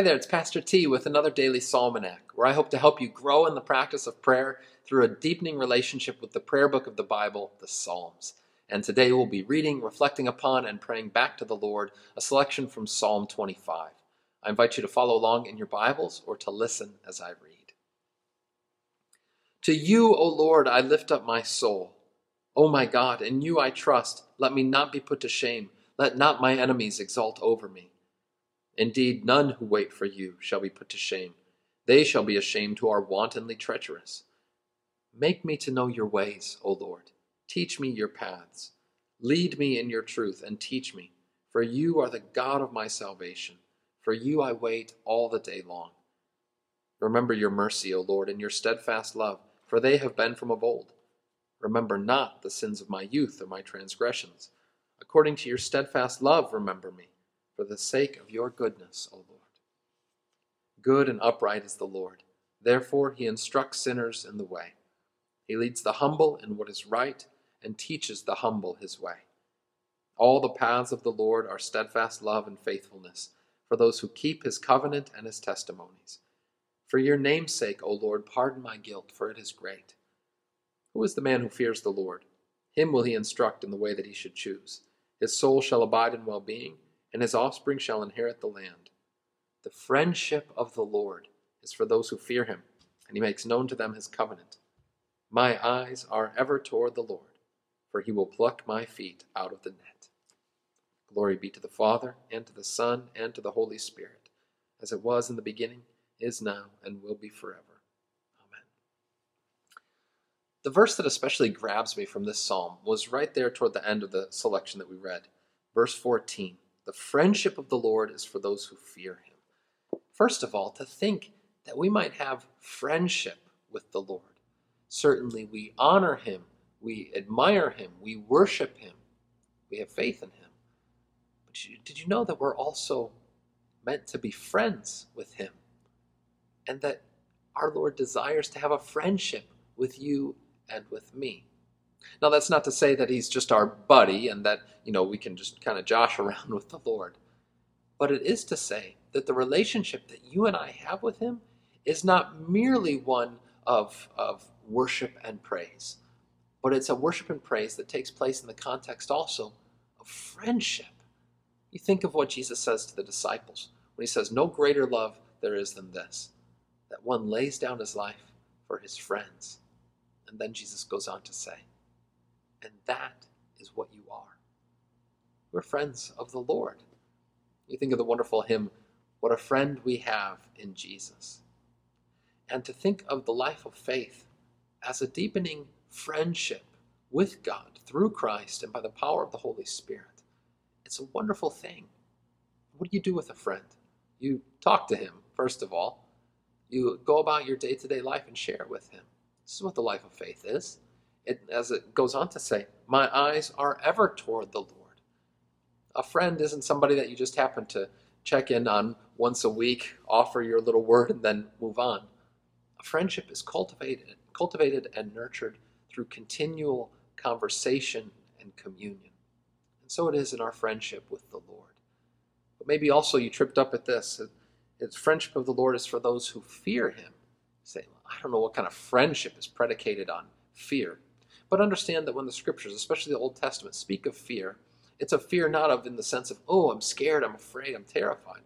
Hi there, it's Pastor T with another daily Psalmanac, where I hope to help you grow in the practice of prayer through a deepening relationship with the prayer book of the Bible, the Psalms. And today we'll be reading, reflecting upon, and praying back to the Lord a selection from Psalm 25. I invite you to follow along in your Bibles or to listen as I read. To you, O Lord, I lift up my soul. O my God, in you I trust. Let me not be put to shame. Let not my enemies exult over me. Indeed, none who wait for you shall be put to shame. They shall be ashamed who are wantonly treacherous. Make me to know your ways, O Lord. Teach me your paths. Lead me in your truth and teach me, for you are the God of my salvation. For you I wait all the day long. Remember your mercy, O Lord, and your steadfast love, for they have been from of old. Remember not the sins of my youth or my transgressions. According to your steadfast love, remember me for the sake of your goodness, O Lord. Good and upright is the Lord. Therefore, he instructs sinners in the way. He leads the humble in what is right and teaches the humble his way. All the paths of the Lord are steadfast love and faithfulness for those who keep his covenant and his testimonies. For your name's sake, O Lord, pardon my guilt, for it is great. Who is the man who fears the Lord? Him will he instruct in the way that he should choose. His soul shall abide in well being and his offspring shall inherit the land. The friendship of the Lord is for those who fear him, and he makes known to them his covenant. My eyes are ever toward the Lord, for he will pluck my feet out of the net. Glory be to the Father, and to the Son, and to the Holy Spirit, as it was in the beginning, is now, and will be forever. Amen. The verse that especially grabs me from this psalm was right there toward the end of the selection that we read, verse 14. The friendship of the Lord is for those who fear him. First of all, to think that we might have friendship with the Lord. Certainly, we honor him, we admire him, we worship him, we have faith in him. But did you know that we're also meant to be friends with him? And that our Lord desires to have a friendship with you and with me. Now, that's not to say that he's just our buddy and that, you know, we can just kind of josh around with the Lord. But it is to say that the relationship that you and I have with him is not merely one of, of worship and praise, but it's a worship and praise that takes place in the context also of friendship. You think of what Jesus says to the disciples when he says, No greater love there is than this, that one lays down his life for his friends. And then Jesus goes on to say, and that is what you are. We're friends of the Lord. You think of the wonderful hymn, What a Friend We Have in Jesus. And to think of the life of faith as a deepening friendship with God through Christ and by the power of the Holy Spirit. It's a wonderful thing. What do you do with a friend? You talk to him, first of all. You go about your day to day life and share with him. This is what the life of faith is it, as it goes on to say, my eyes are ever toward the Lord. A friend isn't somebody that you just happen to check in on once a week, offer your little word, and then move on. A friendship is cultivated, cultivated and nurtured through continual conversation and communion. And so it is in our friendship with the Lord. But maybe also you tripped up at this. His friendship of the Lord is for those who fear him. Say, I don't know what kind of friendship is predicated on fear. But understand that when the scriptures, especially the Old Testament, speak of fear, it's a fear not of in the sense of, oh, I'm scared, I'm afraid, I'm terrified,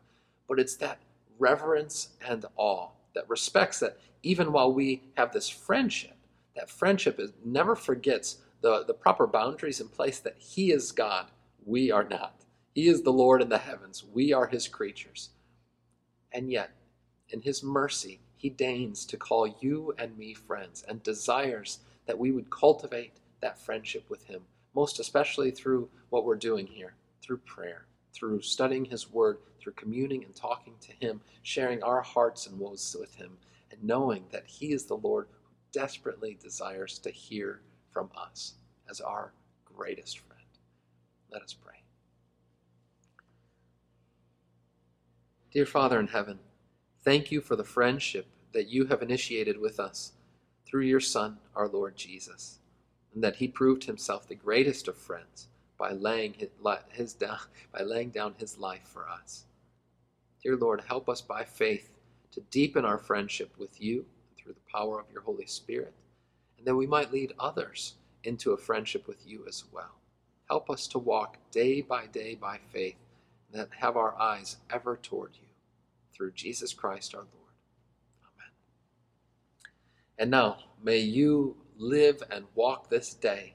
but it's that reverence and awe, that respects that even while we have this friendship, that friendship is, never forgets the, the proper boundaries in place that He is God, we are not. He is the Lord in the heavens, we are His creatures. And yet, in His mercy, He deigns to call you and me friends and desires that we would cultivate that friendship with Him, most especially through what we're doing here, through prayer, through studying His Word, through communing and talking to Him, sharing our hearts and woes with Him, and knowing that He is the Lord who desperately desires to hear from us as our greatest friend. Let us pray. Dear Father in heaven, thank you for the friendship that you have initiated with us through your Son, our Lord Jesus, and that he proved himself the greatest of friends by laying his, his by laying down his life for us. Dear Lord, help us by faith to deepen our friendship with you through the power of your Holy Spirit, and that we might lead others into a friendship with you as well. Help us to walk day by day by faith, and that have our eyes ever toward you. Through Jesus Christ our Lord. And now, may you live and walk this day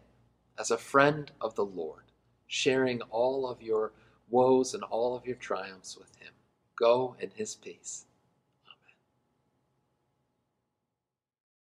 as a friend of the Lord, sharing all of your woes and all of your triumphs with him. Go in his peace.